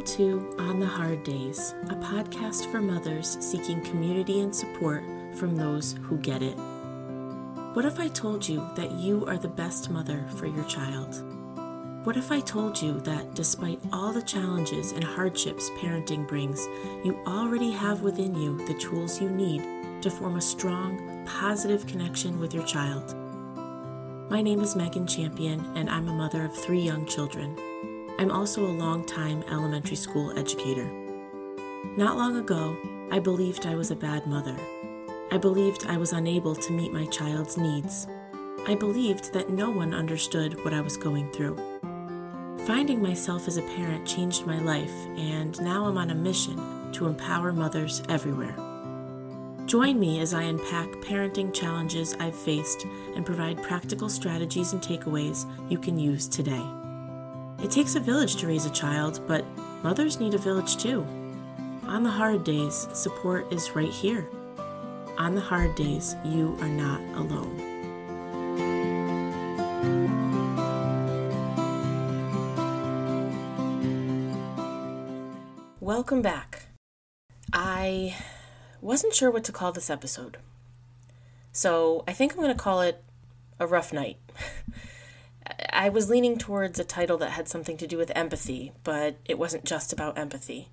Welcome to On the Hard Days, a podcast for mothers seeking community and support from those who get it. What if I told you that you are the best mother for your child? What if I told you that despite all the challenges and hardships parenting brings, you already have within you the tools you need to form a strong, positive connection with your child? My name is Megan Champion, and I'm a mother of three young children. I'm also a long-time elementary school educator. Not long ago, I believed I was a bad mother. I believed I was unable to meet my child's needs. I believed that no one understood what I was going through. Finding myself as a parent changed my life, and now I'm on a mission to empower mothers everywhere. Join me as I unpack parenting challenges I've faced and provide practical strategies and takeaways you can use today. It takes a village to raise a child, but mothers need a village too. On the hard days, support is right here. On the hard days, you are not alone. Welcome back. I wasn't sure what to call this episode. So I think I'm going to call it a rough night. I was leaning towards a title that had something to do with empathy, but it wasn't just about empathy.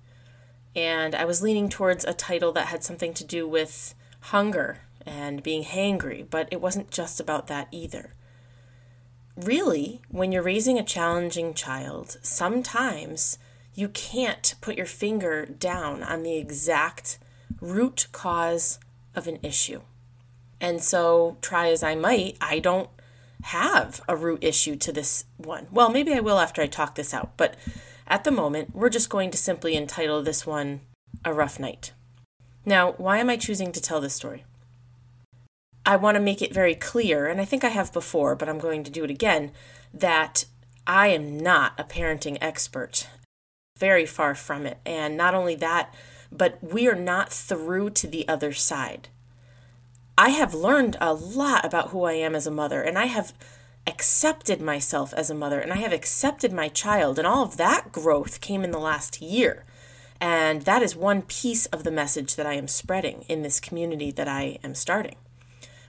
And I was leaning towards a title that had something to do with hunger and being hangry, but it wasn't just about that either. Really, when you're raising a challenging child, sometimes you can't put your finger down on the exact root cause of an issue. And so, try as I might, I don't have a root issue to this one. Well, maybe I will after I talk this out, but at the moment, we're just going to simply entitle this one A Rough Night. Now, why am I choosing to tell this story? I want to make it very clear, and I think I have before, but I'm going to do it again, that I am not a parenting expert. Very far from it. And not only that, but we are not through to the other side. I have learned a lot about who I am as a mother, and I have accepted myself as a mother, and I have accepted my child, and all of that growth came in the last year. And that is one piece of the message that I am spreading in this community that I am starting.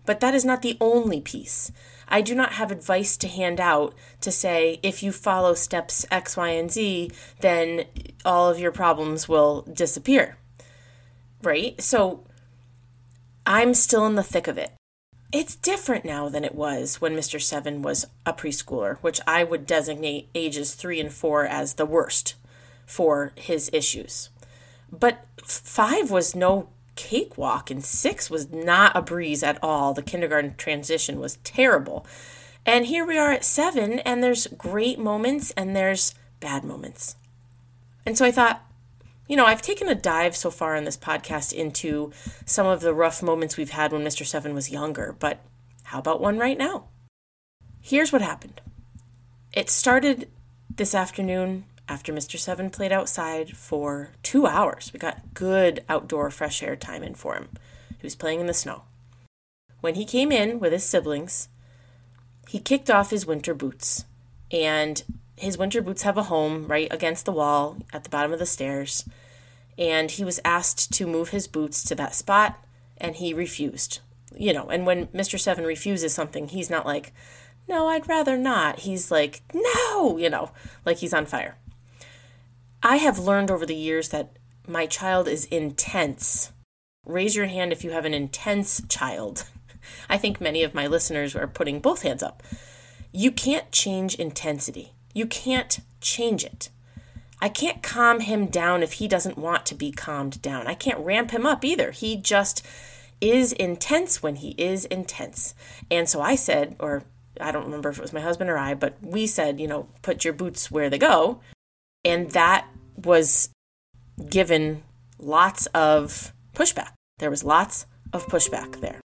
But that is not the only piece. I do not have advice to hand out to say if you follow steps X, Y, and Z, then all of your problems will disappear. Right? So I'm still in the thick of it. It's different now than it was when Mr. Seven was a preschooler, which I would designate ages three and four as the worst for his issues. But five was no cakewalk, and six was not a breeze at all. The kindergarten transition was terrible. And here we are at seven, and there's great moments and there's bad moments. And so I thought, you know, I've taken a dive so far in this podcast into some of the rough moments we've had when Mr. Seven was younger, but how about one right now? Here's what happened it started this afternoon after Mr. Seven played outside for two hours. We got good outdoor fresh air time in for him. He was playing in the snow. When he came in with his siblings, he kicked off his winter boots and his winter boots have a home right against the wall at the bottom of the stairs. And he was asked to move his boots to that spot, and he refused. You know, and when Mr. Seven refuses something, he's not like, no, I'd rather not. He's like, no, you know, like he's on fire. I have learned over the years that my child is intense. Raise your hand if you have an intense child. I think many of my listeners are putting both hands up. You can't change intensity. You can't change it. I can't calm him down if he doesn't want to be calmed down. I can't ramp him up either. He just is intense when he is intense. And so I said, or I don't remember if it was my husband or I, but we said, you know, put your boots where they go. And that was given lots of pushback. There was lots of pushback there.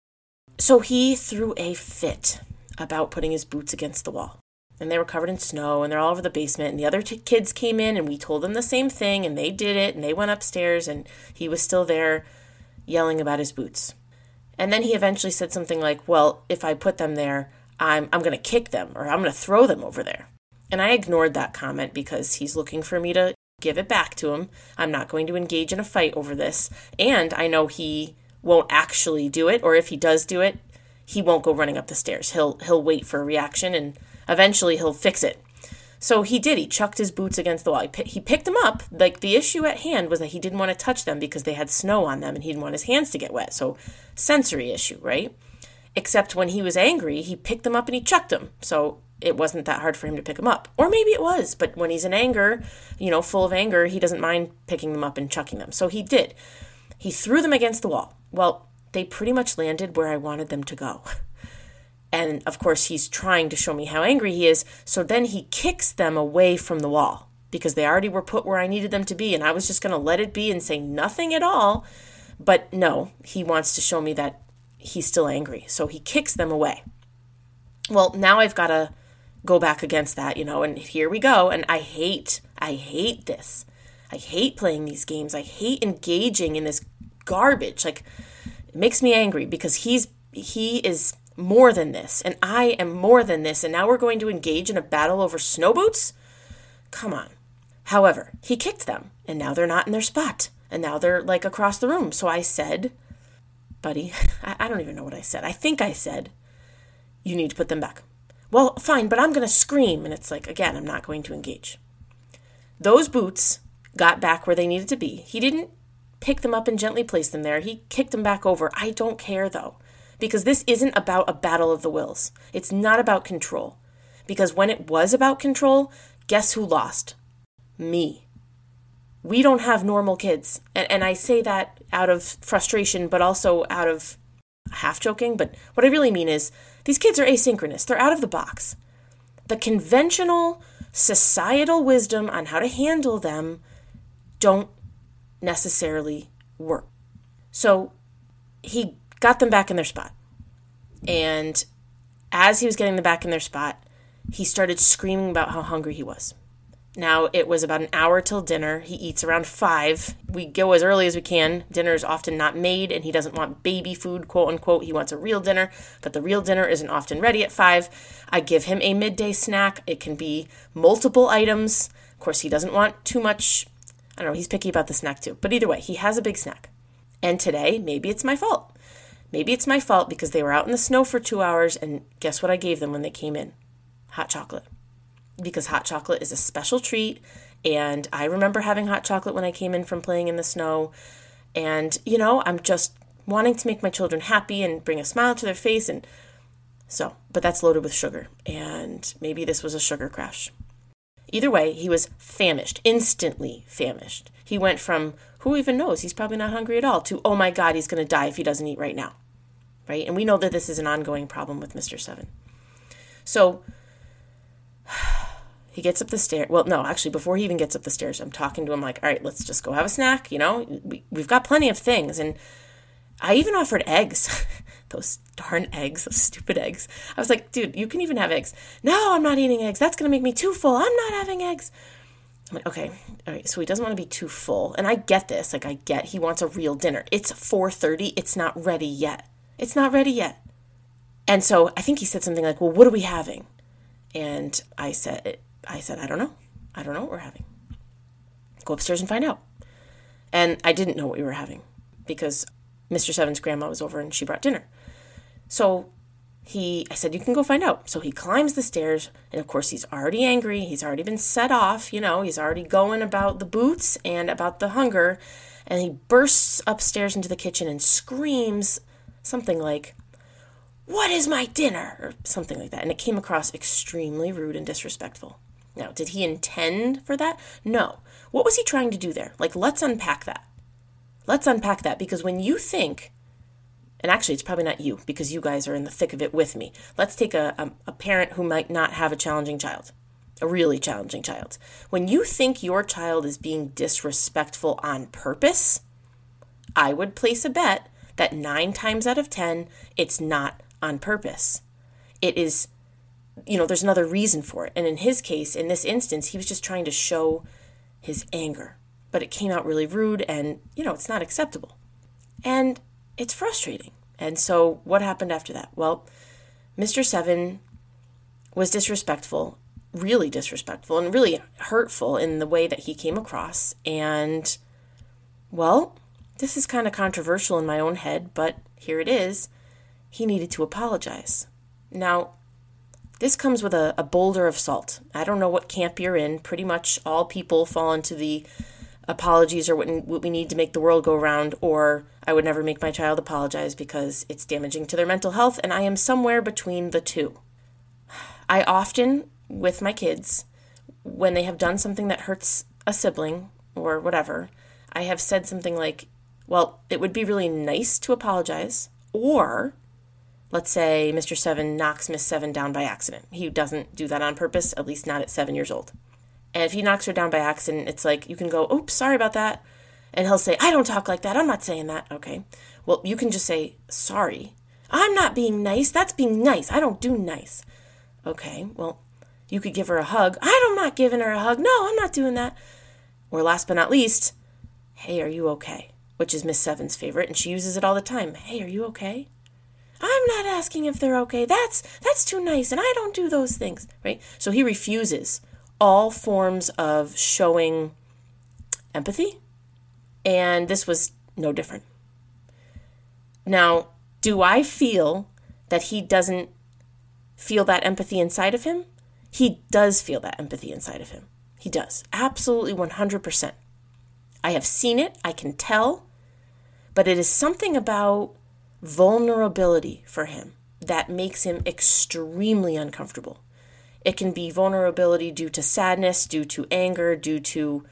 So he threw a fit about putting his boots against the wall and they were covered in snow and they're all over the basement and the other t- kids came in and we told them the same thing and they did it and they went upstairs and he was still there yelling about his boots and then he eventually said something like well if i put them there i'm, I'm going to kick them or i'm going to throw them over there and i ignored that comment because he's looking for me to give it back to him. I'm not going to engage in a fight over this. And I know he won't actually do it, or if he does do it, he won't go running up the stairs. He'll he'll wait for a reaction and eventually he'll fix it. So he did. He chucked his boots against the wall. He, p- he picked them up. Like the issue at hand was that he didn't want to touch them because they had snow on them and he didn't want his hands to get wet. So sensory issue, right? Except when he was angry, he picked them up and he chucked them. So it wasn't that hard for him to pick them up. Or maybe it was, but when he's in anger, you know, full of anger, he doesn't mind picking them up and chucking them. So he did. He threw them against the wall. Well, they pretty much landed where I wanted them to go. And of course, he's trying to show me how angry he is. So then he kicks them away from the wall because they already were put where I needed them to be. And I was just going to let it be and say nothing at all. But no, he wants to show me that he's still angry. So he kicks them away. Well, now I've got to go back against that, you know, and here we go. And I hate, I hate this. I hate playing these games. I hate engaging in this garbage. Like, it makes me angry because he's, he is more than this, and I am more than this, and now we're going to engage in a battle over snow boots? Come on. However, he kicked them, and now they're not in their spot, and now they're like across the room. So I said, Buddy, I, don't even know what I said. I think I said, You need to put them back. Well, fine, but I'm going to scream. And it's like, again, I'm not going to engage. Those boots got back where they needed to be. He didn't pick them up and gently place them there. He kicked them back over. I don't care though because this isn't about a battle of the wills. It's not about control. Because when it was about control, guess who lost? Me. We don't have normal kids. And, and I say that out of frustration, but also out of half joking. But what I really mean is these kids are asynchronous, they're out of the box. The conventional societal wisdom on how to handle them don't necessarily work. So he got them back in their spot. And as he was getting them back in their spot, he started screaming about how hungry he was. Now it was about an hour till dinner. He eats around five. We go as early as we can. Dinner is often not made, and he doesn't want baby food, quote unquote. He wants a real dinner, but the real dinner isn't often ready at five. I give him a midday snack. It can be multiple items. Of course, he doesn't want too much. I don't know, he's picky about the snack too. But either way, he has a big snack. And today, maybe it's my fault. Maybe it's my fault because they were out in the snow for two hours, and guess what I gave them when they came in? Hot chocolate. Because hot chocolate is a special treat, and I remember having hot chocolate when I came in from playing in the snow. And, you know, I'm just wanting to make my children happy and bring a smile to their face. And so, but that's loaded with sugar. And maybe this was a sugar crash. Either way, he was famished, instantly famished. He went from, who even knows, he's probably not hungry at all, to, oh my God, he's going to die if he doesn't eat right now right? And we know that this is an ongoing problem with Mr. Seven. So he gets up the stairs. Well, no, actually, before he even gets up the stairs, I'm talking to him like, all right, let's just go have a snack. You know, we, we've got plenty of things. And I even offered eggs. those darn eggs, those stupid eggs. I was like, dude, you can even have eggs. No, I'm not eating eggs. That's going to make me too full. I'm not having eggs. I'm like, okay, all right. So he doesn't want to be too full, and I get this. Like, I get he wants a real dinner. It's 4:30. It's not ready yet. It's not ready yet. And so I think he said something like, Well, what are we having? And I said, I said, I don't know. I don't know what we're having. Go upstairs and find out. And I didn't know what we were having because Mr. Seven's grandma was over and she brought dinner. So he, I said, you can go find out. So he climbs the stairs, and of course, he's already angry. He's already been set off, you know, he's already going about the boots and about the hunger. And he bursts upstairs into the kitchen and screams something like, What is my dinner? or something like that. And it came across extremely rude and disrespectful. Now, did he intend for that? No. What was he trying to do there? Like, let's unpack that. Let's unpack that because when you think, and actually, it's probably not you because you guys are in the thick of it with me. Let's take a, a, a parent who might not have a challenging child, a really challenging child. When you think your child is being disrespectful on purpose, I would place a bet that nine times out of 10, it's not on purpose. It is, you know, there's another reason for it. And in his case, in this instance, he was just trying to show his anger. But it came out really rude and, you know, it's not acceptable. And it's frustrating. And so what happened after that? Well, Mr. Seven was disrespectful really disrespectful and really hurtful in the way that he came across. And, well, this is kind of controversial in my own head, but here it is. He needed to apologize. Now, this comes with a, a boulder of salt. I don't know what camp you're in. Pretty much all people fall into the apologies are what, what we need to make the world go round, or I would never make my child apologize because it's damaging to their mental health, and I am somewhere between the two. I often, with my kids, when they have done something that hurts a sibling or whatever, I have said something like, Well, it would be really nice to apologize, or let's say Mr. Seven knocks Miss Seven down by accident. He doesn't do that on purpose, at least not at seven years old. And if he knocks her down by accident, it's like you can go, oops, sorry about that. And he'll say, I don't talk like that. I'm not saying that. Okay. Well, you can just say, sorry. I'm not being nice. That's being nice. I don't do nice. Okay. Well, you could give her a hug. I'm not giving her a hug. No, I'm not doing that. Or last but not least, hey, are you okay? Which is Miss Seven's favorite, and she uses it all the time. Hey, are you okay? I'm not asking if they're okay. That's that's too nice, and I don't do those things, right? So he refuses all forms of showing empathy, and this was no different. Now, do I feel that he doesn't feel that empathy inside of him? He does feel that empathy inside of him. He does. Absolutely 100%. I have seen it, I can tell, but it is something about vulnerability for him that makes him extremely uncomfortable. It can be vulnerability due to sadness, due to anger, due to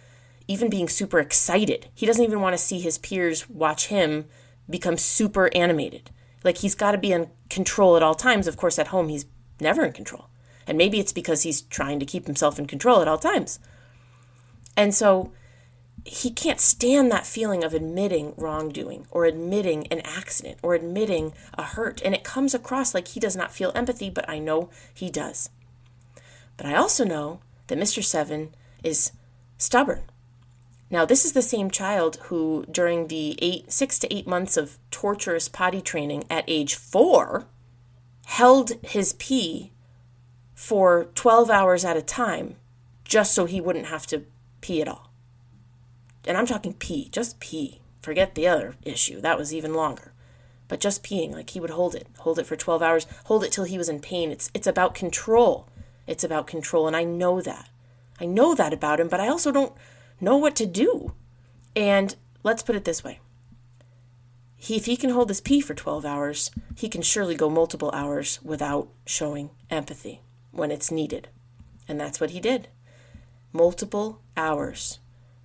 even being super excited. He doesn't even want to see his peers watch him become super animated. Like he's got to be in control at all times. Of course, at home, he's never in control. And maybe it's because he's trying to keep himself in control at all times. And so he can't stand that feeling of admitting wrongdoing or admitting an accident or admitting a hurt. And it comes across like he does not feel empathy, but I know he does. But I also know that Mr. Seven is stubborn. Now, this is the same child who, during the eight, six to eight months of torturous potty training at age four, held his pee for 12 hours at a time just so he wouldn't have to pee at all. And I'm talking pee, just pee. Forget the other issue, that was even longer. But just peeing, like he would hold it, hold it for 12 hours, hold it till he was in pain. It's, it's about control. It's about control. And I know that. I know that about him, but I also don't know what to do. And let's put it this way he, if he can hold his pee for 12 hours, he can surely go multiple hours without showing empathy when it's needed. And that's what he did. Multiple hours.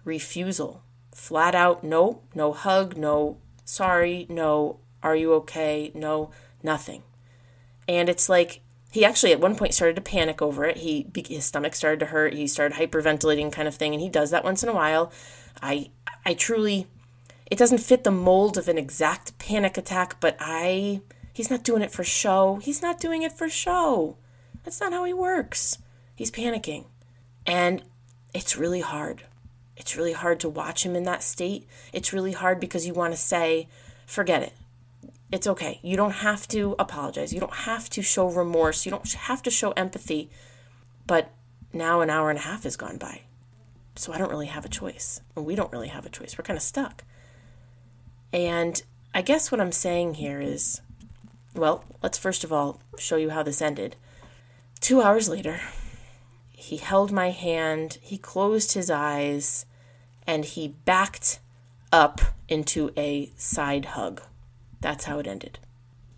Refusal. Flat out, no, no hug, no sorry, no, are you okay, no, nothing. And it's like he actually at one point started to panic over it. He his stomach started to hurt. He started hyperventilating, kind of thing, and he does that once in a while. I I truly, it doesn't fit the mold of an exact panic attack, but I he's not doing it for show. He's not doing it for show. That's not how he works. He's panicking, and it's really hard. It's really hard to watch him in that state. It's really hard because you want to say, forget it. It's okay. You don't have to apologize. You don't have to show remorse. You don't have to show empathy. But now an hour and a half has gone by. So I don't really have a choice. we don't really have a choice. We're kind of stuck. And I guess what I'm saying here is well, let's first of all show you how this ended. Two hours later, he held my hand, he closed his eyes, and he backed up into a side hug. That's how it ended.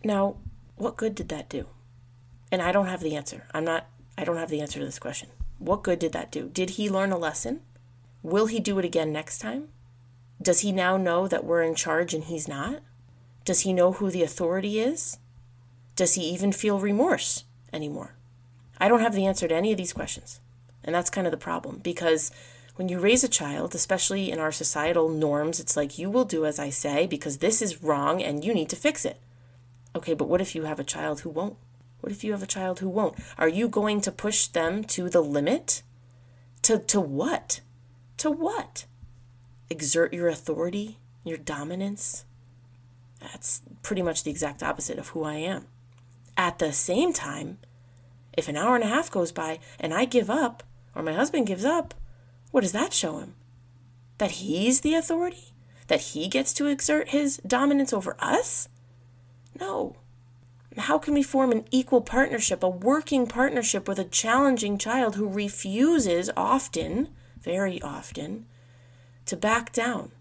Now, what good did that do? And I don't have the answer. I'm not, I don't have the answer to this question. What good did that do? Did he learn a lesson? Will he do it again next time? Does he now know that we're in charge and he's not? Does he know who the authority is? Does he even feel remorse anymore? I don't have the answer to any of these questions. And that's kind of the problem because when you raise a child, especially in our societal norms, it's like you will do as I say because this is wrong and you need to fix it. Okay, but what if you have a child who won't? What if you have a child who won't? Are you going to push them to the limit? To to what? To what? Exert your authority, your dominance? That's pretty much the exact opposite of who I am. At the same time, if an hour and a half goes by and I give up, or my husband gives up, what does that show him? That he's the authority? That he gets to exert his dominance over us? No. How can we form an equal partnership, a working partnership with a challenging child who refuses often, very often, to back down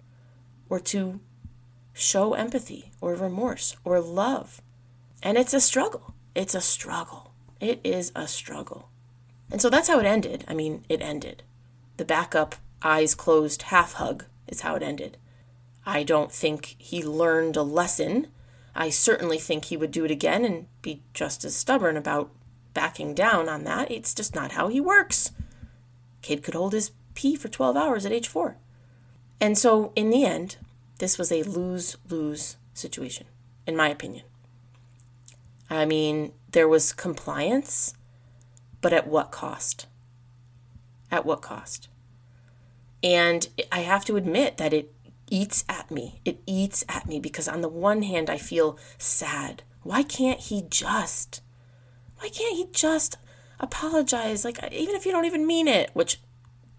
or to show empathy or remorse or love? And it's a struggle. It's a struggle. It is a struggle. And so that's how it ended. I mean, it ended. The backup, eyes closed, half hug is how it ended. I don't think he learned a lesson I certainly think he would do it again and be just as stubborn about backing down on that. It's just not how he works. Kid could hold his pee for 12 hours at age four. And so, in the end, this was a lose lose situation, in my opinion. I mean, there was compliance, but at what cost? At what cost? And I have to admit that it eats at me. It eats at me because, on the one hand, I feel sad. Why can't he just? Why can't he just apologize? Like, even if you don't even mean it, which,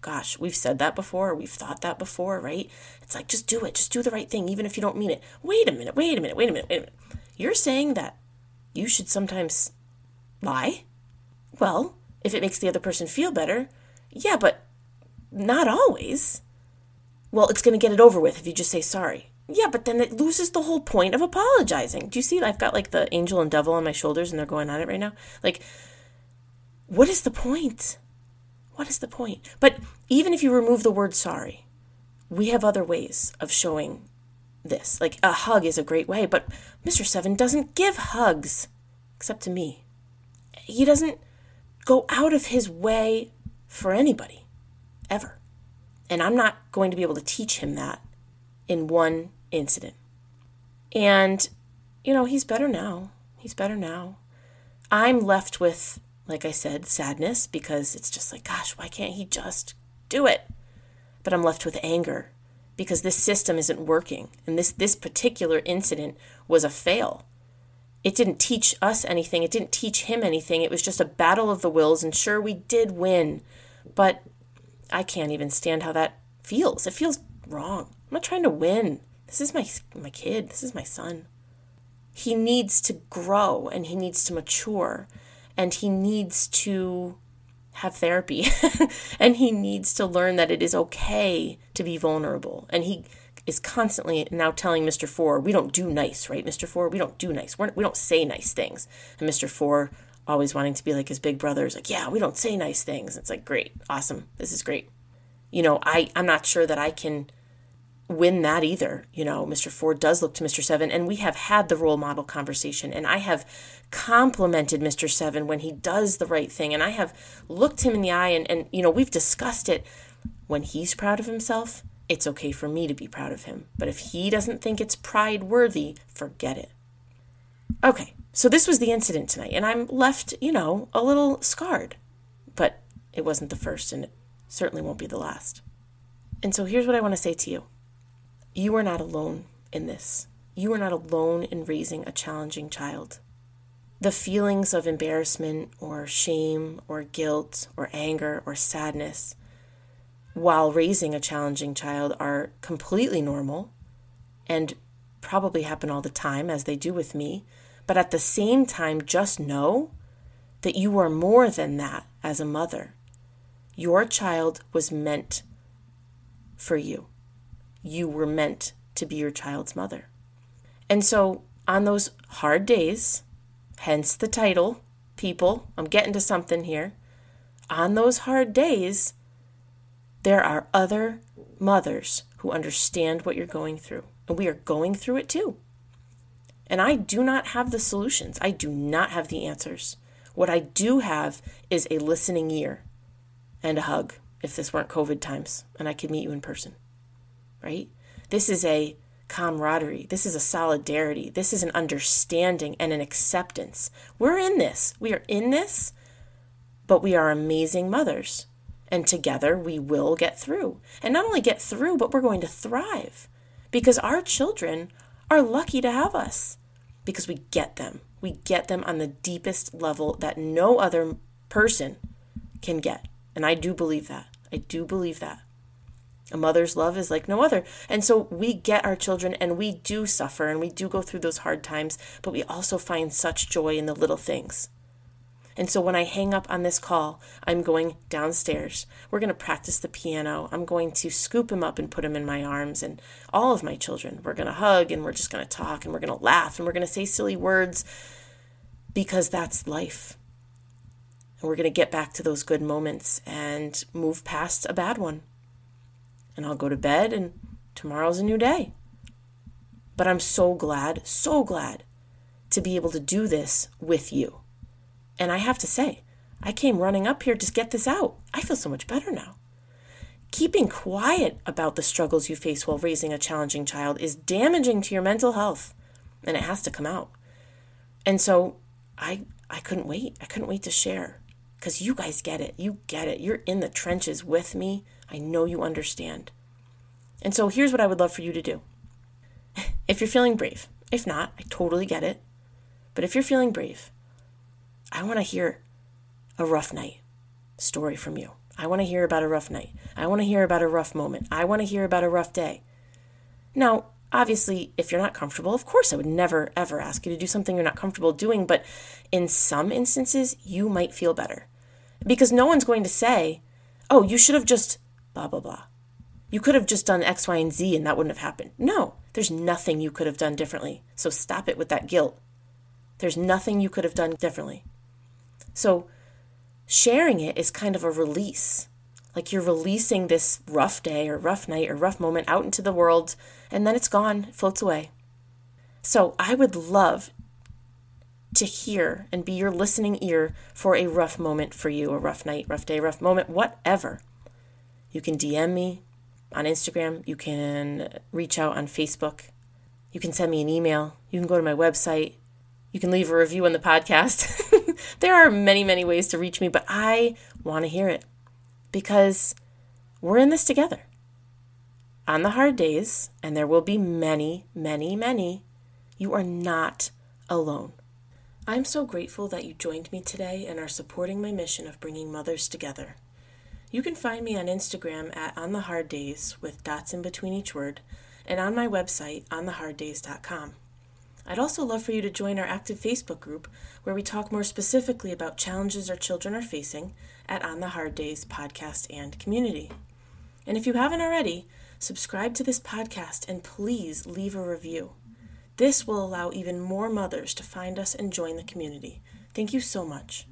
gosh, we've said that before, we've thought that before, right? It's like, just do it, just do the right thing, even if you don't mean it. Wait a minute, wait a minute, wait a minute, wait a minute. You're saying that you should sometimes lie? Well, if it makes the other person feel better, yeah, but not always well, it's going to get it over with if you just say sorry. Yeah, but then it loses the whole point of apologizing. Do you see? I've got like the angel and devil on my shoulders and they're going on it right now. Like, what is the point? What is the point? But even if you remove the word sorry, we have other ways of showing this. Like, a hug is a great way, but Mr. Seven doesn't give hugs, except to me. He doesn't go out of his way for anybody, ever. And I'm not going to be able to teach him that in one incident. And, you know, he's better now. He's better now. I'm left with, like I said, sadness because it's just like, gosh, why can't he just do it? But I'm left with anger because this system isn't working. And this, this particular incident was a fail. It didn't teach us anything, it didn't teach him anything. It was just a battle of the wills. And sure, we did win, but I can't even stand how that feels. It feels wrong. I'm not trying to win. This is my my kid. This is my son. He needs to grow and he needs to mature and he needs to have therapy and he needs to learn that it is okay to be vulnerable. And he is constantly now telling Mr. Four, we don't do nice, right, Mr. Four? We don't do nice. We're, we don't say nice things. And Mr. Four always wanting to be like his big brother is like, yeah, we don't say nice things. It's like, great, awesome, this is great. You know, I, I'm not sure that I can win that either. You know, Mr. Four does look to Mr. Seven, and we have had the role model conversation, and I have complimented Mr. Seven when he does the right thing, and I have looked him in the eye, and, and you know, we've discussed it. When he's proud of himself, it's okay for me to be proud of him. But if he doesn't think it's pride worthy, forget it. Okay, so this was the incident tonight, and I'm left, you know, a little scarred. But it wasn't the first, and it certainly won't be the last. And so here's what I want to say to you you are not alone in this. You are not alone in raising a challenging child. The feelings of embarrassment or shame or guilt or anger or sadness while raising a challenging child are completely normal and probably happen all the time, as they do with me. But at the same time, just know that you are more than that as a mother. Your child was meant for you. You were meant to be your child's mother. And so, on those hard days, hence the title, people, I'm getting to something here. On those hard days, there are other mothers who understand what you're going through, and we are going through it too. And I do not have the solutions. I do not have the answers. What I do have is a listening ear and a hug if this weren't COVID times and I could meet you in person. Right? This is a camaraderie. This is a solidarity. This is an understanding and an acceptance. We're in this. We are in this, but we are amazing mothers. And together we will get through. And not only get through, but we're going to thrive because our children are lucky to have us because we get them. We get them on the deepest level that no other person can get. And I do believe that. I do believe that. A mother's love is like no other. And so we get our children and we do suffer and we do go through those hard times, but we also find such joy in the little things. And so when I hang up on this call, I'm going downstairs. We're going to practice the piano. I'm going to scoop him up and put him in my arms, and all of my children. We're going to hug and we're just going to talk and we're going to laugh and we're going to say silly words because that's life. And we're going to get back to those good moments and move past a bad one. And I'll go to bed, and tomorrow's a new day. But I'm so glad, so glad to be able to do this with you. And I have to say, I came running up here to get this out. I feel so much better now. Keeping quiet about the struggles you face while raising a challenging child is damaging to your mental health, and it has to come out. And so I I couldn't wait. I couldn't wait to share cuz you guys get it. You get it. You're in the trenches with me. I know you understand. And so here's what I would love for you to do. If you're feeling brave, if not, I totally get it. But if you're feeling brave, I want to hear a rough night story from you. I want to hear about a rough night. I want to hear about a rough moment. I want to hear about a rough day. Now, obviously, if you're not comfortable, of course, I would never, ever ask you to do something you're not comfortable doing. But in some instances, you might feel better because no one's going to say, oh, you should have just blah, blah, blah. You could have just done X, Y, and Z and that wouldn't have happened. No, there's nothing you could have done differently. So stop it with that guilt. There's nothing you could have done differently. So sharing it is kind of a release. Like you're releasing this rough day or rough night or rough moment out into the world, and then it's gone, it floats away. So I would love to hear and be your listening ear for a rough moment for you, a rough night, rough day, rough moment, whatever. You can DM me on Instagram. You can reach out on Facebook. You can send me an email. You can go to my website. You can leave a review on the podcast. there are many, many ways to reach me, but I want to hear it because we're in this together. On the hard days, and there will be many, many, many, you are not alone. I'm so grateful that you joined me today and are supporting my mission of bringing mothers together. You can find me on Instagram at On the Hard Days with dots in between each word and on my website, ontheharddays.com. I'd also love for you to join our active Facebook group where we talk more specifically about challenges our children are facing at On the Hard Days podcast and community. And if you haven't already, subscribe to this podcast and please leave a review. This will allow even more mothers to find us and join the community. Thank you so much.